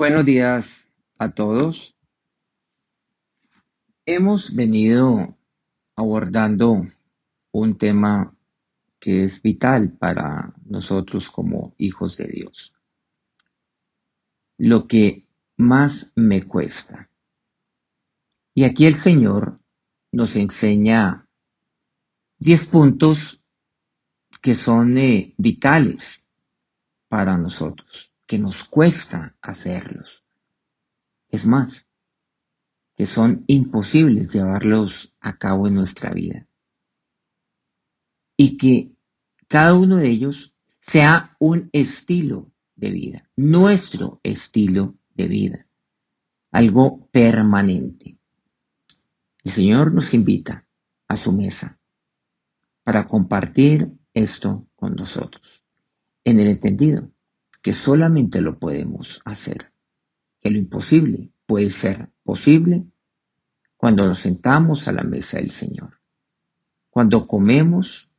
Buenos días a todos. Hemos venido abordando un tema que es vital para nosotros como hijos de Dios. Lo que más me cuesta. Y aquí el Señor nos enseña 10 puntos que son eh, vitales para nosotros que nos cuesta hacerlos. Es más, que son imposibles llevarlos a cabo en nuestra vida. Y que cada uno de ellos sea un estilo de vida, nuestro estilo de vida, algo permanente. El Señor nos invita a su mesa para compartir esto con nosotros, en el entendido que solamente lo podemos hacer, que lo imposible puede ser posible cuando nos sentamos a la mesa del Señor, cuando comemos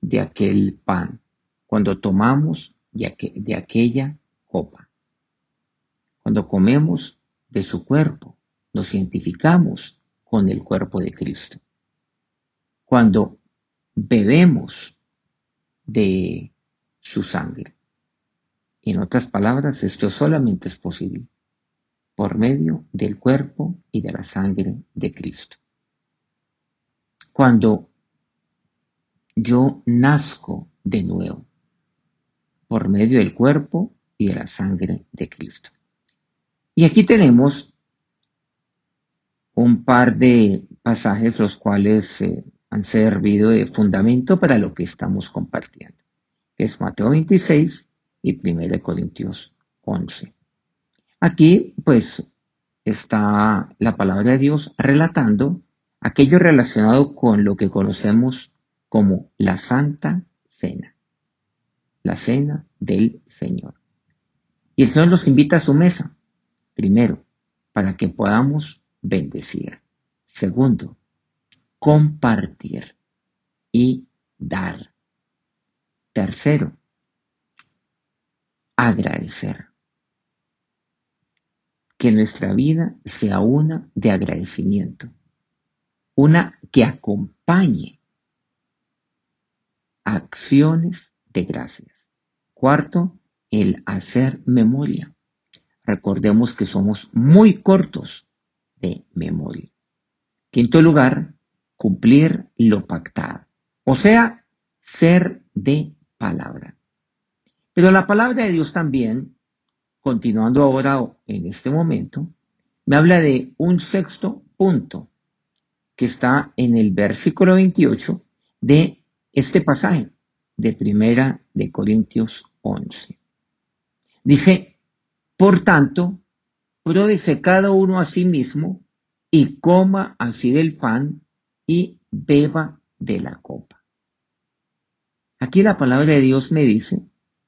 de aquel pan, cuando tomamos de, aquella copa, cuando comemos de su cuerpo, nos identificamos con el cuerpo de Cristo. Cuando bebemos de su sangre. En otras palabras, esto solamente es posible por medio del cuerpo y de la sangre de Cristo. Cuando yo nazco de nuevo, por medio del cuerpo y de la sangre de Cristo. Y aquí tenemos un par de pasajes los cuales eh, han servido de fundamento para lo que estamos compartiendo. Es Mateo 26, y 1 Corintios 11. Aquí, pues, está la palabra de Dios relatando aquello relacionado con lo que conocemos como la Santa Cena, la Cena del Señor. Y el Señor nos invita a su mesa, primero, para que podamos bendecir. Segundo, compartir y dar. Tercero, agradecer. Que nuestra vida sea una de agradecimiento, una que acompañe acciones de gracias. Cuarto, el hacer memoria. Recordemos que somos muy cortos de memoria. Quinto lugar, cumplir lo pactado, o sea, ser de palabra. Pero la palabra de Dios también, continuando ahora en este momento, me habla de un sexto punto que está en el versículo 28 de este pasaje de Primera de Corintios 11. Dice, por tanto, pruébese cada uno a sí mismo y coma así del pan y beba de la copa. Aquí la palabra de Dios me dice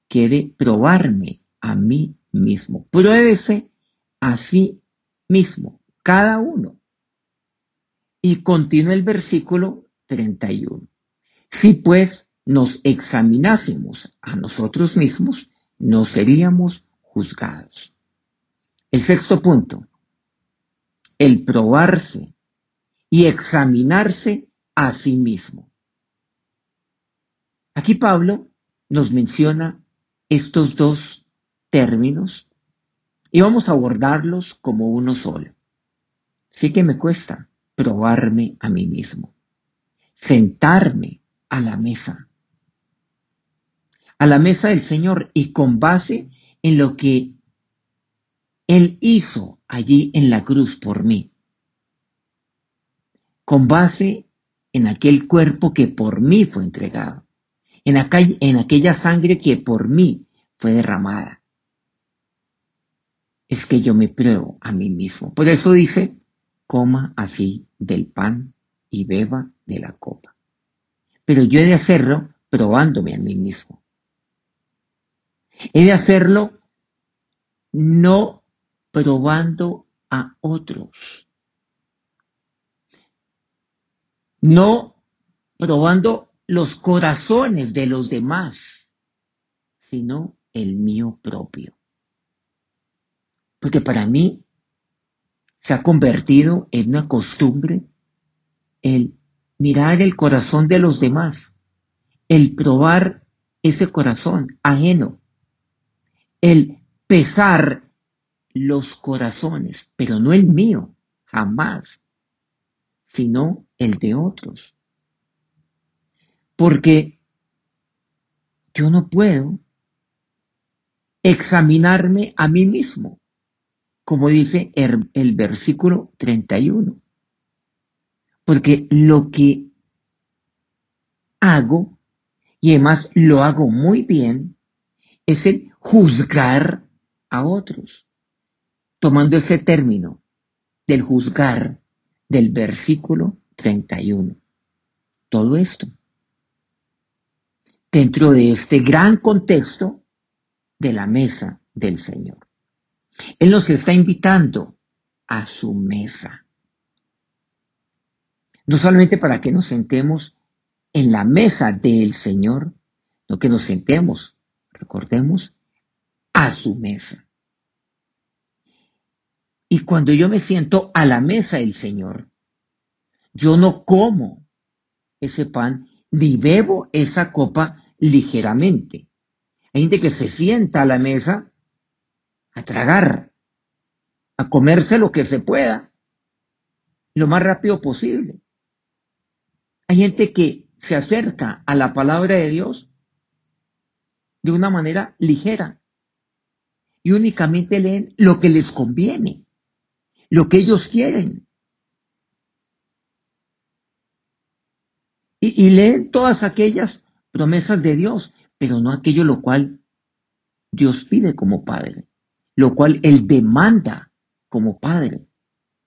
quiere probarme a mí mismo. Pruébese a sí mismo, cada uno. Y continúa el versículo 31. Si pues nos examinásemos a nosotros mismos, no seríamos juzgados. El sexto punto, el probarse y examinarse a sí mismo. Aquí Pablo nos menciona estos dos términos y vamos a abordarlos como uno solo. Sí que me cuesta probarme a mí mismo, sentarme a la mesa, a la mesa del Señor y con base en lo que Él hizo allí en la cruz por mí, con base en aquel cuerpo que por mí fue entregado en, aquella sangre que por mí fue derramada. Es que yo me pruebo a mí mismo. Por eso dice, coma así del pan y beba de la copa. Pero yo he de hacerlo probándome a mí mismo. He de hacerlo no probando a otros. No probando los corazones de los demás, sino el mío propio. Porque para mí se ha convertido en una costumbre el mirar el corazón de los demás, el probar ese corazón ajeno, el pesar los corazones, pero no el mío, jamás, sino el de otros. Porque yo no puedo examinarme a mí mismo, como dice el, el versículo 31. Porque lo que hago, y además lo hago muy bien, es el juzgar a otros. Tomando ese término del juzgar del versículo 31. Todo esto. Dentro de este gran contexto de la mesa del Señor. Él nos está invitando a su mesa. No solamente para que nos sentemos en la mesa del Señor, no que nos sentemos, recordemos, a su mesa. Y cuando yo me siento a la mesa del Señor, yo no como ese pan ni bebo esa copa ligeramente. Hay gente que se sienta a la mesa a tragar, a comerse lo que se pueda, lo más rápido posible. Hay gente que se acerca a la palabra de Dios de una manera ligera y únicamente leen lo que les conviene, lo que ellos quieren. Y, leen todas aquellas promesas de Dios, pero no aquello lo cual Dios pide como Padre, lo cual Él demanda como Padre,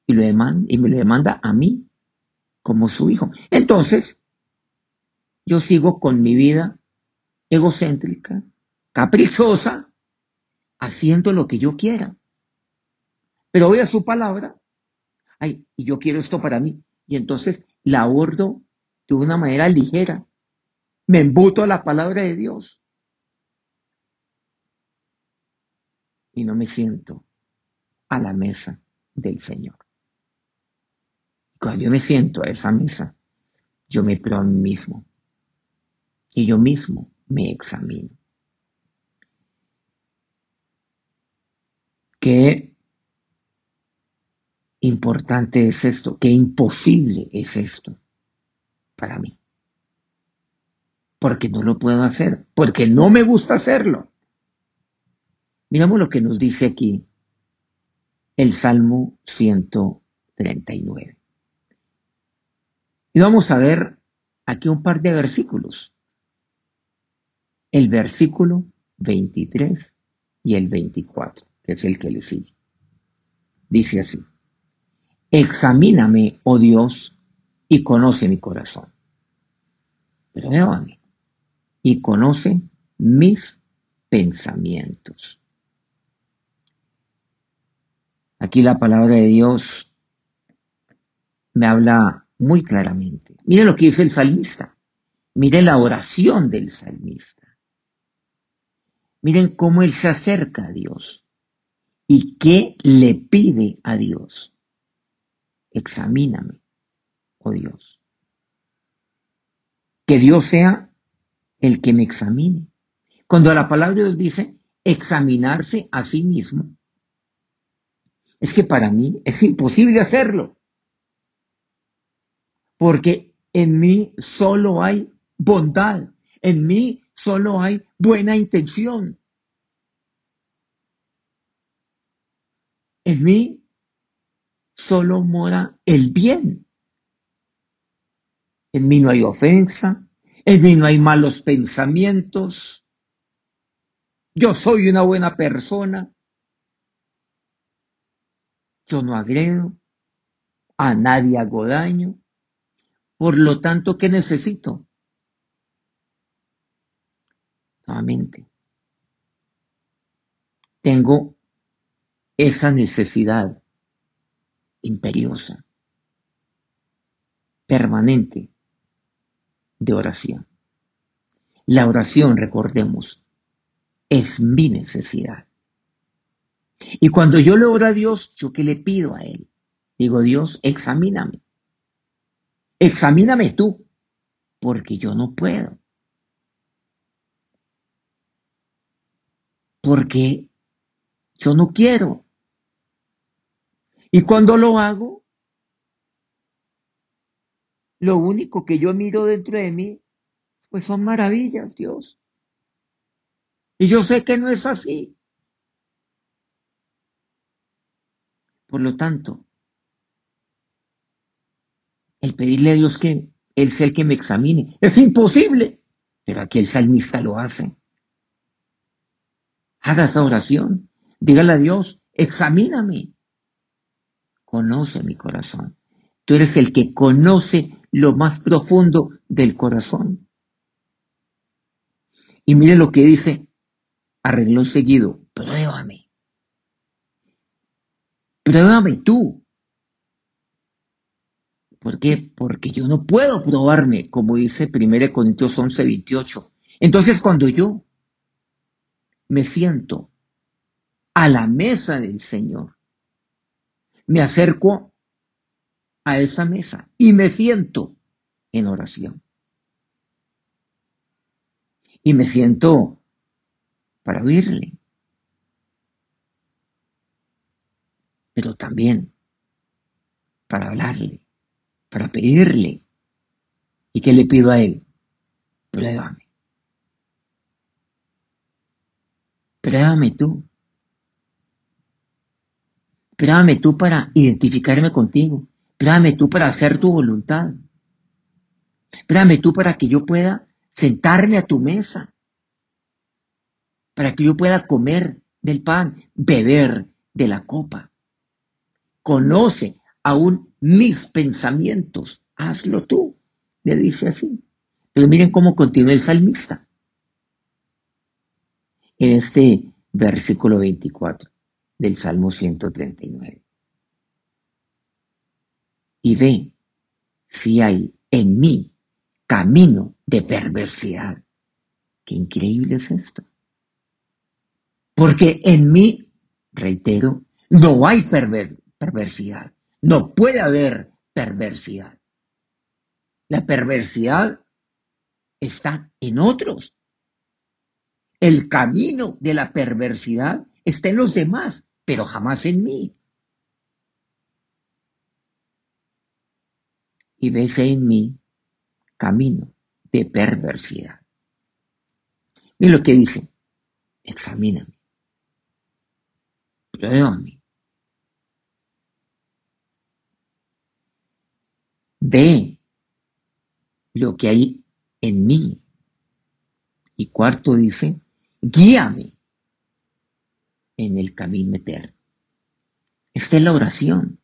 y, lo demanda, y me lo demanda a mí como su hijo. Entonces, yo sigo con mi vida egocéntrica, caprichosa, haciendo lo que yo quiera. Pero voy a su palabra, ay, y yo quiero esto para mí, y entonces la abordo de una manera ligera, me embuto a la palabra de Dios y no me siento a la mesa del Señor. Cuando yo me siento a esa mesa, yo me pruebo a mí mismo y yo mismo me examino. Qué importante es esto, qué imposible es esto para mí porque no lo puedo hacer, porque no me gusta hacerlo. Miramos lo que nos dice aquí el Salmo 139. Y vamos a ver aquí un par de versículos. El versículo 23 y el 24, que es el que le sigue. Dice así, examíname, oh Dios, y conoce mi corazón. Pero mí y conoce mis pensamientos. Aquí la palabra de Dios me habla muy claramente. Mire lo que dice el salmista. Mire la oración del salmista. Miren cómo él se acerca a Dios y qué le pide a Dios. Examíname, oh Dios. Que Dios sea el que me examine. Cuando la palabra de Dios dice examinarse a sí mismo, es que para mí es imposible hacerlo. Porque en mí solo hay bondad, en mí solo hay buena intención. En mí solo mora el bien. En mí no hay ofensa, en mí no hay malos pensamientos. Yo soy una buena persona. Yo no agredo. A nadie hago daño. Por lo tanto, ¿qué necesito? Nuevamente. Tengo esa necesidad imperiosa, permanente, de oración. La oración, recordemos, es mi necesidad. Y cuando yo le oro a Dios, ¿yo qué le pido a Él? Digo, Dios, examíname. Examíname tú, porque yo no puedo. Porque yo no quiero. Y cuando lo hago, lo único que yo miro dentro de mí, pues son maravillas, Dios. Y yo sé que no es así. Por lo tanto, el pedirle a Dios que Él sea el que me examine es imposible, pero aquí el salmista lo hace. Haga esa oración, dígale a Dios, examíname, conoce mi corazón. Tú eres el que conoce lo más profundo del corazón. Y mire lo que dice, arregló seguido, pruébame. Pruébame tú. ¿Por qué? Porque yo no puedo probarme, como dice 1 Corintios 11, 28. Entonces cuando yo me siento a la mesa del Señor, me acerco a esa mesa y me siento en oración. Y me siento para oírle. Pero también para hablarle, para pedirle. ¿Y qué le pido a él? Pruébame. Pruébame tú. Pruébame tú para identificarme contigo. Pruébame tú para hacer tu voluntad. Pruébame tú para que yo pueda sentarme a tu mesa para que yo pueda comer del pan, beber de la copa. Conoce aún mis pensamientos, hazlo tú, le dice así. Pero miren cómo continúa el salmista. En este versículo 24 del Salmo 139. Y ve si hay en mí camino de perversidad. Qué increíble es esto. Porque en mí, reitero, no hay perversidad. No puede haber perversidad. La perversidad está en otros. El camino de la perversidad está en los demás, pero jamás en mí. Y ves en mí camino de perversidad. Mira lo que dice, examíname. Ve lo que hay en mí. Y cuarto dice, guíame en el camino eterno. Esta es la oración.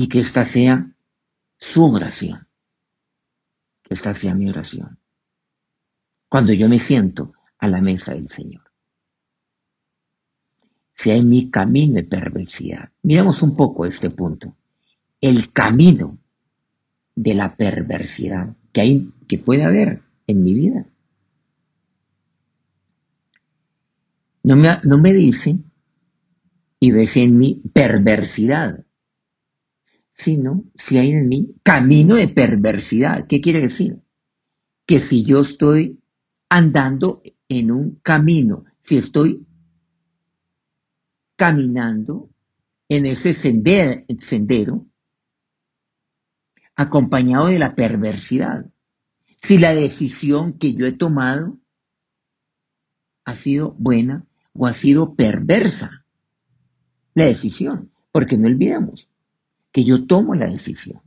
Y que esta sea su oración. Que esta sea mi oración. Cuando yo me siento a la mesa del Señor si hay mi camino de perversidad. Miremos un poco este punto. El camino de la perversidad que, hay, que puede haber en mi vida. No me, no me dice y ves en mí perversidad, sino si hay en mí camino de perversidad. ¿Qué quiere decir? Que si yo estoy andando en un camino, si estoy caminando en ese sendero, acompañado de la perversidad. Si la decisión que yo he tomado ha sido buena o ha sido perversa. La decisión, porque no olvidemos que yo tomo la decisión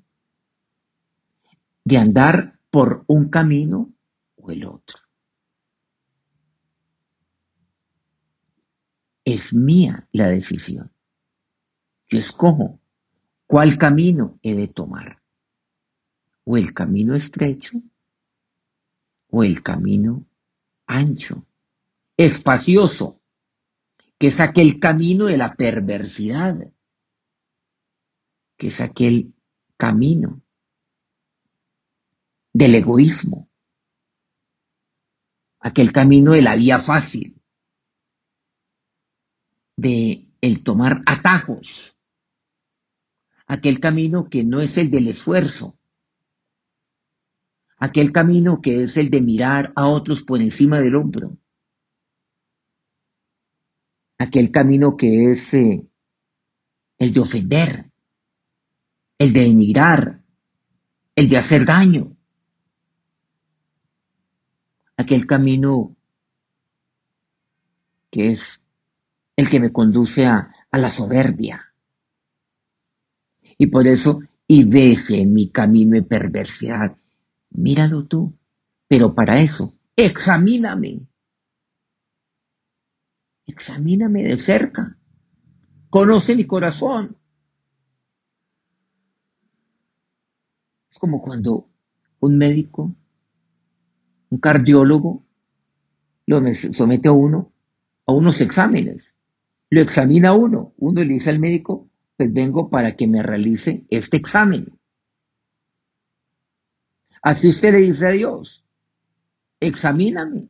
de andar por un camino o el otro. Es mía la decisión. Yo escojo cuál camino he de tomar. O el camino estrecho o el camino ancho, espacioso, que es aquel camino de la perversidad, que es aquel camino del egoísmo, aquel camino de la vía fácil, de el tomar atajos, aquel camino que no es el del esfuerzo, aquel camino que es el de mirar a otros por encima del hombro, aquel camino que es eh, el de ofender, el de denigrar, el de hacer daño, aquel camino que es el que me conduce a, la soberbia. Y por eso, y ves en mi camino de perversidad, míralo tú. Pero para eso, examíname. Examíname de cerca. Conoce mi corazón. Como cuando un médico, un cardiólogo, lo somete a uno a unos exámenes. Lo examina uno. Uno le dice al médico, pues vengo para que me realice este examen. Así usted le dice a Dios, examíname.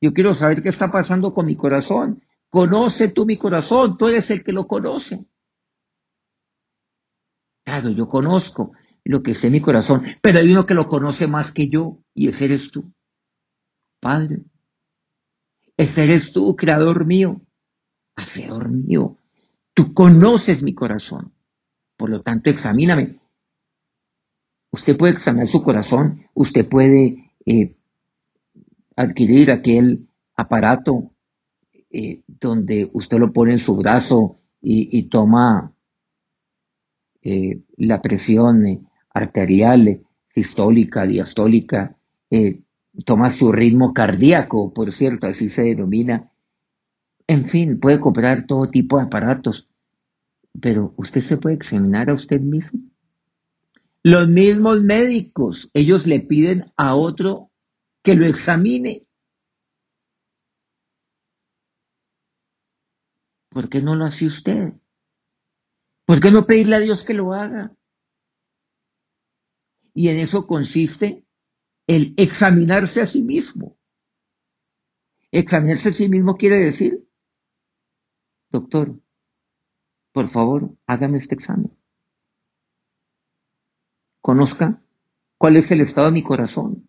Yo quiero saber qué está pasando con mi corazón. Conoce tú mi corazón, tú eres el que lo conoce. Claro, yo conozco lo que sé mi corazón, pero hay uno que lo conoce más que yo, y ese eres tú. Padre, ese eres tú, creador mío, hacedor mío. Tú conoces mi corazón. Por lo tanto, examíname. Usted puede examinar su corazón, usted puede eh, adquirir aquel aparato eh, donde usted lo pone en su brazo y, toma eh, la presión arterial, sistólica, diastólica, toma su ritmo cardíaco, por cierto, así se denomina. En fin, puede comprar todo tipo de aparatos, pero usted se puede examinar a usted mismo. Los mismos médicos, ellos le piden a otro que lo examine. ¿Por qué no lo hace usted? ¿Por qué no pedirle a Dios que lo haga? Y en eso consiste el examinarse a sí mismo. Examinarse a sí mismo quiere decir, doctor, por favor, hágame este examen. Conozca cuál es el estado de mi corazón.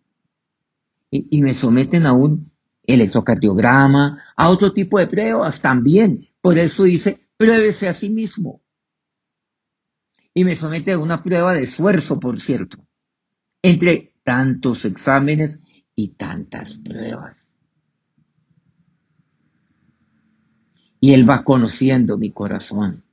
Y, me someten a un electrocardiograma, a otro tipo de pruebas también. Por eso dice, pruébese a sí mismo. Y me somete a una prueba de esfuerzo, por cierto. Entre tantos exámenes y tantas pruebas. Y Él va conociendo mi corazón.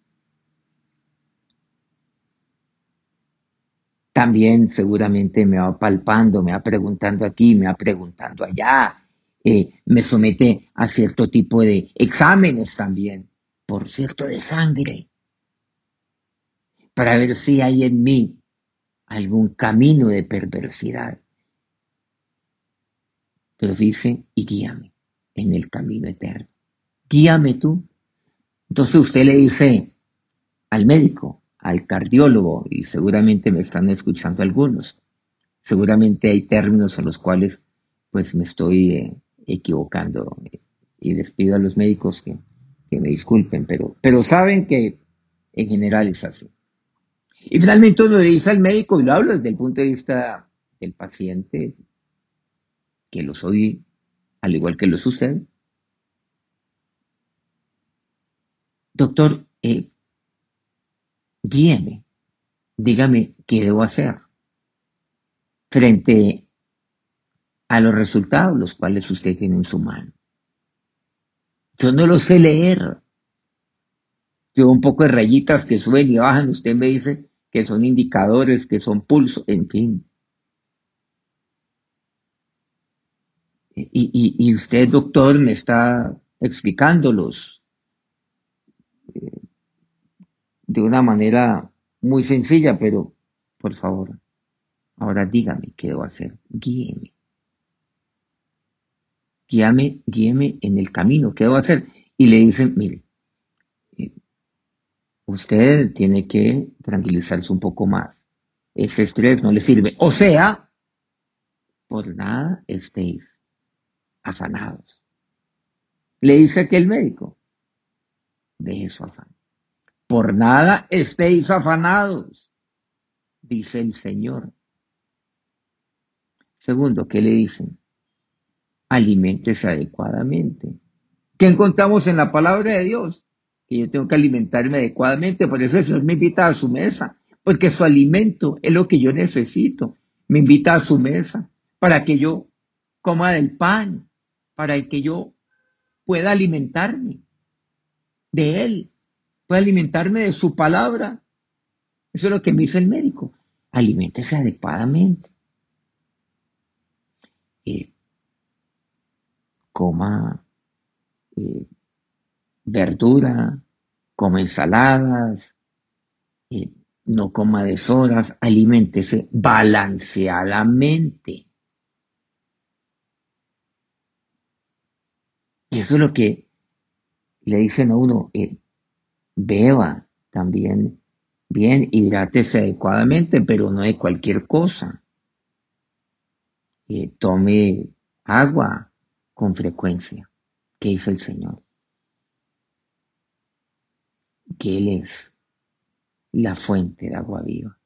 También seguramente me va palpando, me va preguntando aquí, me va preguntando allá, eh, me somete a cierto tipo de exámenes también, por cierto, de sangre, para ver si hay en mí algún camino de perversidad. Pero dice, y guíame en el camino eterno. Guíame tú. Entonces usted le dice al médico, al cardiólogo, y seguramente me están escuchando algunos, seguramente hay términos en los cuales pues me estoy eh, equivocando y les pido a los médicos que, que me disculpen, pero, pero saben que en general es así. Y finalmente uno le dice al médico, y lo hablo desde el punto de vista del paciente, que lo soy al igual que lo usted. Doctor, eh, guíeme, dígame qué debo hacer frente a los resultados los cuales usted tiene en su mano. Yo no lo sé leer. Yo un poco de rayitas que suben y bajan, usted me dice, que son indicadores, que son pulsos, en fin. Y, usted, doctor, me está explicándolos eh, de una manera muy sencilla, pero por favor, ahora dígame qué debo hacer. Guíeme. Guíame, guíeme en el camino, ¿qué debo hacer? Y le dicen, mire, usted tiene que tranquilizarse un poco más. Ese estrés no le sirve. O sea, por nada estéis afanados. Le dice que el médico. de su afán. Por nada estéis afanados, dice el Señor. Segundo, ¿qué le dicen? Aliméntese adecuadamente. ¿Qué encontramos en la palabra de Dios? Que yo tengo que alimentarme adecuadamente, por eso Señor me invita a su mesa, porque su alimento es lo que yo necesito. Me invita a su mesa para que yo coma del pan, para que yo pueda alimentarme de Él, pueda alimentarme de su palabra. Eso es lo que me dice el médico. Aliméntese adecuadamente. Eh, coma eh, verdura, coma ensaladas, eh, no coma deshoras, aliméntese balanceadamente. Y eso es lo que le dicen a uno, eh, beba también bien, hidrátese adecuadamente, pero no de cualquier cosa. Eh, tome agua con frecuencia, que hizo el Señor. Que Él es la fuente de agua viva.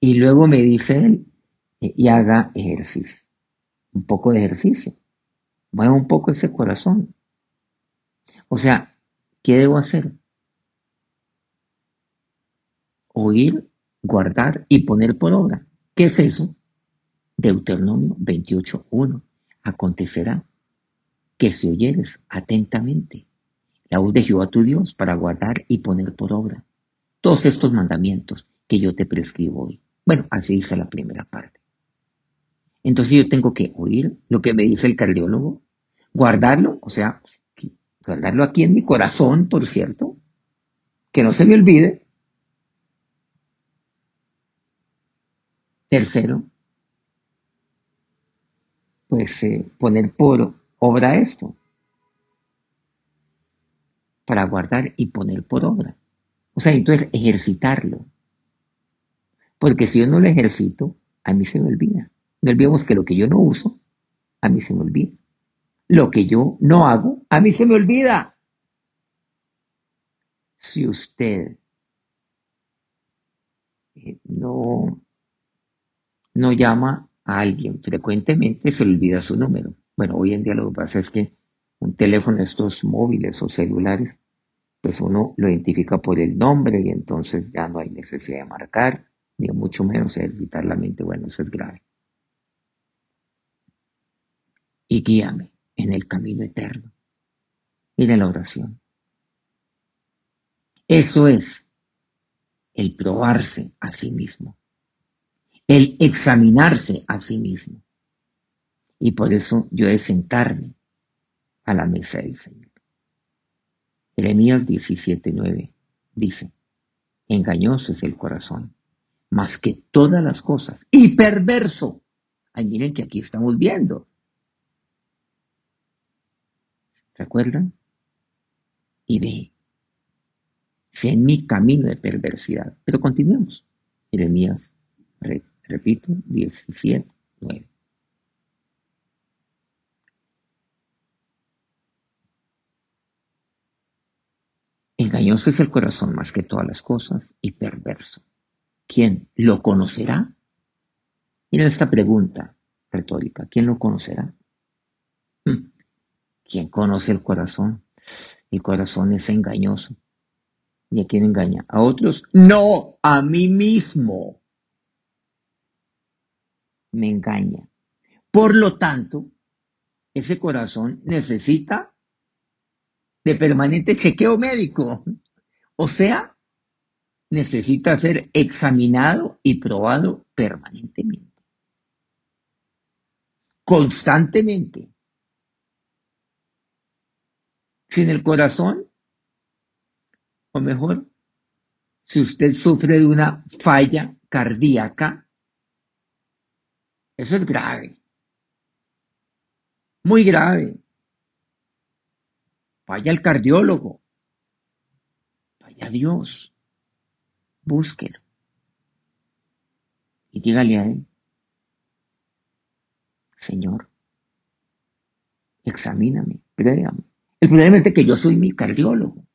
Y luego me dice él, eh, y haga ejercicio un poco de ejercicio. Mueva un poco ese corazón. O sea, ¿qué debo hacer? Oír, guardar y poner por obra. ¿Qué es eso? Deuteronomio 28.1. Acontecerá que si oyeres atentamente la voz de Jehová tu Dios para guardar y poner por obra todos estos mandamientos que yo te prescribo hoy. Bueno, así dice la primera parte. Entonces yo tengo que oír lo que me dice el cardiólogo, guardarlo, o sea, guardarlo aquí en mi corazón, por cierto, que no se me olvide. Tercero, pues eh, poner por obra esto, para guardar y poner por obra. O sea, entonces ejercitarlo. Porque si yo no lo ejercito, a mí se me olvida. No olvidemos que lo que yo no uso, a mí se me olvida. Lo que yo no hago, a mí se me olvida. Si usted eh, no, no llama a alguien frecuentemente, se olvida su número. Bueno, hoy en día lo que pasa es que un teléfono, estos móviles o celulares, pues uno lo identifica por el nombre y entonces ya no hay necesidad de marcar, ni mucho menos ejercitar la mente. Bueno, eso es grave y guíame en el camino eterno. Mira la oración. Eso es el probarse a sí mismo, el examinarse a sí mismo. Y por eso yo he sentarme a la mesa del Señor. Jeremías 17:9 dice, engañoso es el corazón, más que todas las cosas, y perverso. Ay, miren que aquí estamos viendo ¿Recuerdan? Y ve si en mi camino de perversidad. Pero continuemos. Jeremías, repito, 17, 9. Engañoso es el corazón más que todas las cosas y perverso. ¿Quién lo conocerá? Miren esta pregunta retórica. ¿Quién lo conocerá? Hmm. ¿Quién conoce el corazón? El corazón es engañoso. ¿Y a quién engaña? ¿A otros? No, a mí mismo. Me engaña. Por lo tanto, ese corazón necesita de permanente chequeo médico. O sea, necesita ser examinado y probado permanentemente. Constantemente. sin el corazón, o mejor, si usted sufre de una falla cardíaca, eso es grave, muy grave. Vaya al cardiólogo, vaya a Dios, búsquelo y dígale a él, Señor, examíname, créame El problema es de que yo soy mi cardiólogo.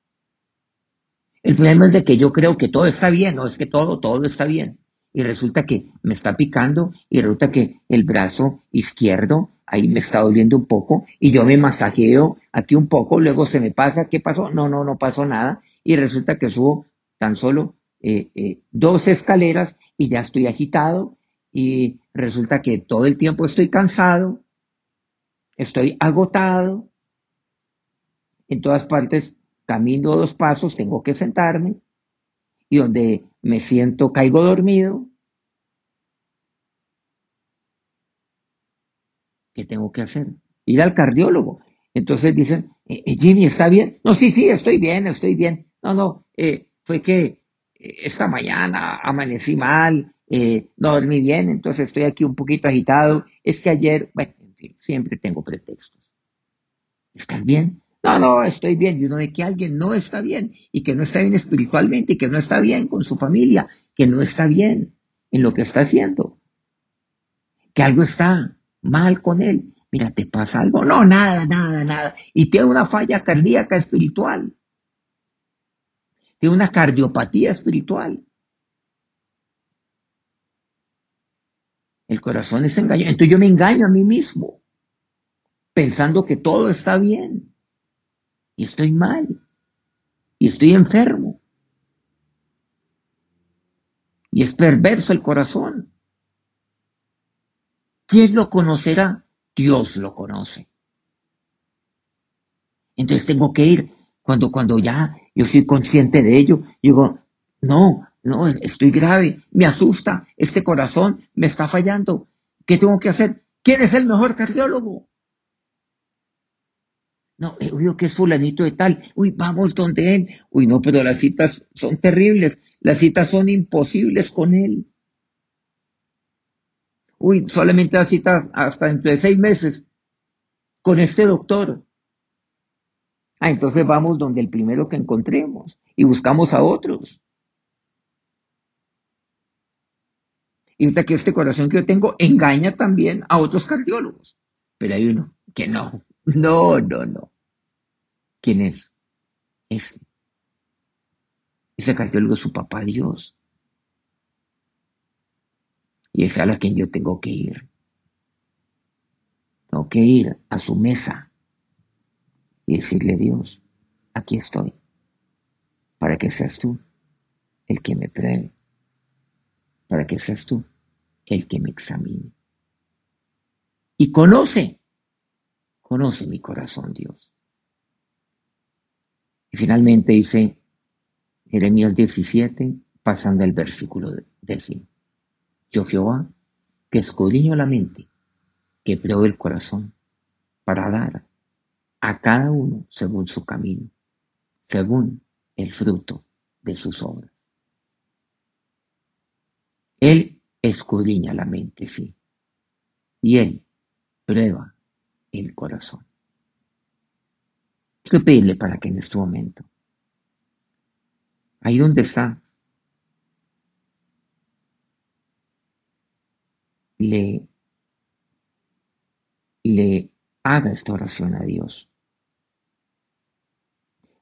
El problema es de que yo creo que todo está bien, no es que todo, todo está bien. Y resulta que me está picando y resulta que el brazo izquierdo ahí me está doliendo un poco y yo me masajeo aquí un poco, luego se me pasa, ¿qué pasó? No, no, no pasó nada. Y resulta que subo tan solo eh, eh, dos escaleras y ya estoy agitado y resulta que todo el tiempo estoy cansado, estoy agotado, en todas partes camino dos pasos, tengo que sentarme, y donde me siento, caigo dormido. ¿Qué tengo que hacer? Ir al cardiólogo. Entonces dicen, eh, eh, Jimmy, ¿está bien? No, sí, sí, estoy bien, estoy bien. No, no, eh, fue que esta mañana amanecí mal, no dormí bien, entonces estoy aquí un poquito agitado. Es que ayer, bueno, en fin, siempre tengo pretextos. ¿Estás bien? No, no, estoy bien. Y uno ve que alguien no está bien y que no está bien espiritualmente y que no está bien con su familia, que no está bien en lo que está haciendo, que algo está mal con él. Mira, ¿te pasa algo? No, nada, nada, nada. Y tiene una falla cardíaca espiritual. Tiene una cardiopatía espiritual. El corazón es engañado. Entonces yo me engaño a mí mismo, pensando que todo está bien y estoy mal y estoy enfermo. Y es perverso el corazón. ¿Quién lo conocerá? Dios lo conoce. Entonces tengo que ir cuando, cuando ya yo soy consciente de ello, digo, no, no, estoy grave, me asusta, este corazón me está fallando. ¿Qué tengo que hacer? ¿Quién es el mejor cardiólogo? No, he oído que es fulanito de tal. Uy, vamos donde él. Uy, no, pero las citas son terribles. Las citas son imposibles con él. Uy, solamente la cita hasta dentro de seis meses con este doctor. Ah, entonces vamos donde el primero que encontremos y buscamos a otros. Y ahorita que este corazón que yo tengo engaña también a otros cardiólogos. Pero hay uno que no, no, no, no. ¿Quién es? Ese. Ese cardiólogo es su papá Dios. Y es a la quien yo tengo que ir. Tengo que ir a su mesa y decirle, Dios, aquí estoy, para que seas tú el que me pruebe, para que seas tú el que me examine. Y conoce Conoce mi corazón, Dios. Y finalmente dice Jeremías 17, pasando al versículo décimo. Yo Jehová, que escudriño la mente, que pruebo el corazón, para dar a cada uno según su camino, según el fruto de sus obras. Él escudriña la mente, sí. Y Él prueba el corazón. Quiero pedirle para que en este momento, ahí donde está, le, le haga esta oración a Dios.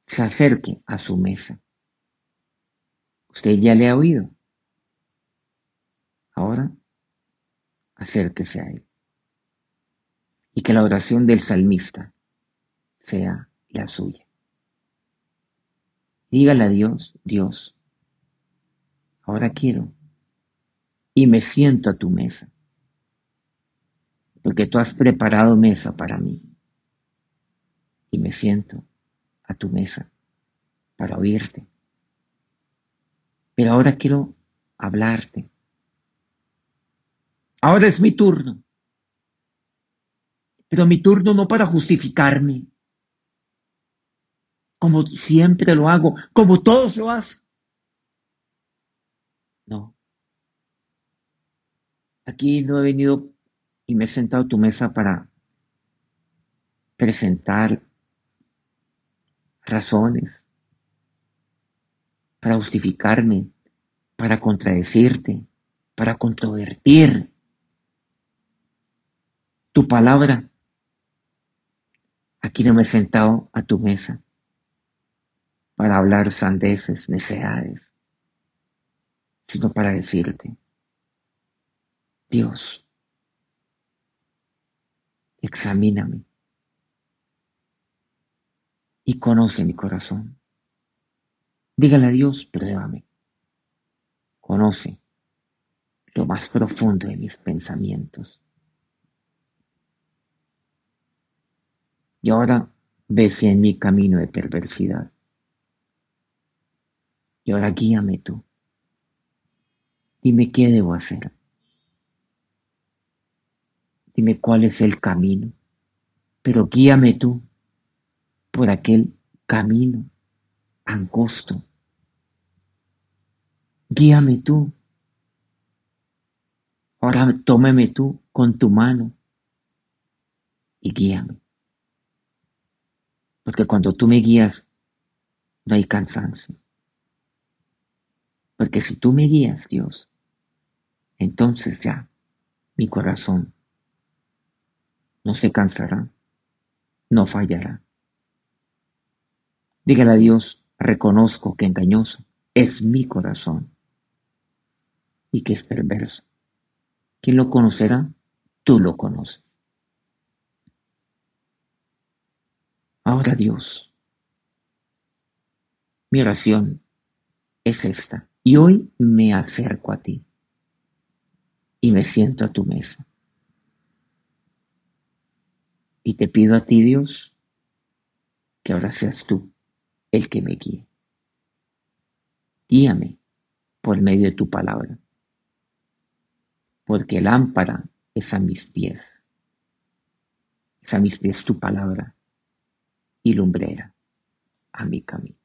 Se acerque a su mesa. Usted ya le ha oído. Ahora, acérquese a él y que la oración del salmista sea la suya. Dígale a Dios, Dios, ahora quiero y me siento a tu mesa, porque tú has preparado mesa para mí y me siento a tu mesa para oírte. Pero ahora quiero hablarte. Ahora es mi turno pero mi turno no para justificarme, como siempre lo hago, como todos lo hacen. No. Aquí no he venido y me he sentado a tu mesa para presentar razones, para justificarme, para contradecirte, para controvertir tu palabra. Aquí no me he sentado a tu mesa para hablar sandeces, necedades, sino para decirte, Dios, examíname y conoce mi corazón. Dígale a Dios, pruébame. Conoce lo más profundo de mis pensamientos. Y ahora si en mi camino de perversidad. Y ahora guíame tú. Dime qué debo hacer. Dime cuál es el camino. Pero guíame tú por aquel camino angosto. Guíame tú. Ahora tómeme tú con tu mano y guíame. Porque cuando tú me guías, no hay cansancio. Porque si tú me guías, Dios, entonces ya mi corazón no se cansará, no fallará. Dígale a Dios, reconozco que engañoso es mi corazón y que es perverso. ¿Quién lo conocerá? Tú lo conoces. Ahora Dios, mi oración es esta. Y hoy me acerco a ti y me siento a tu mesa. Y te pido a ti, Dios, que ahora seas tú el que me guíe. Guíame por medio de tu palabra, porque lámpara es a mis pies, es a mis pies tu palabra y lumbrera a mi camino.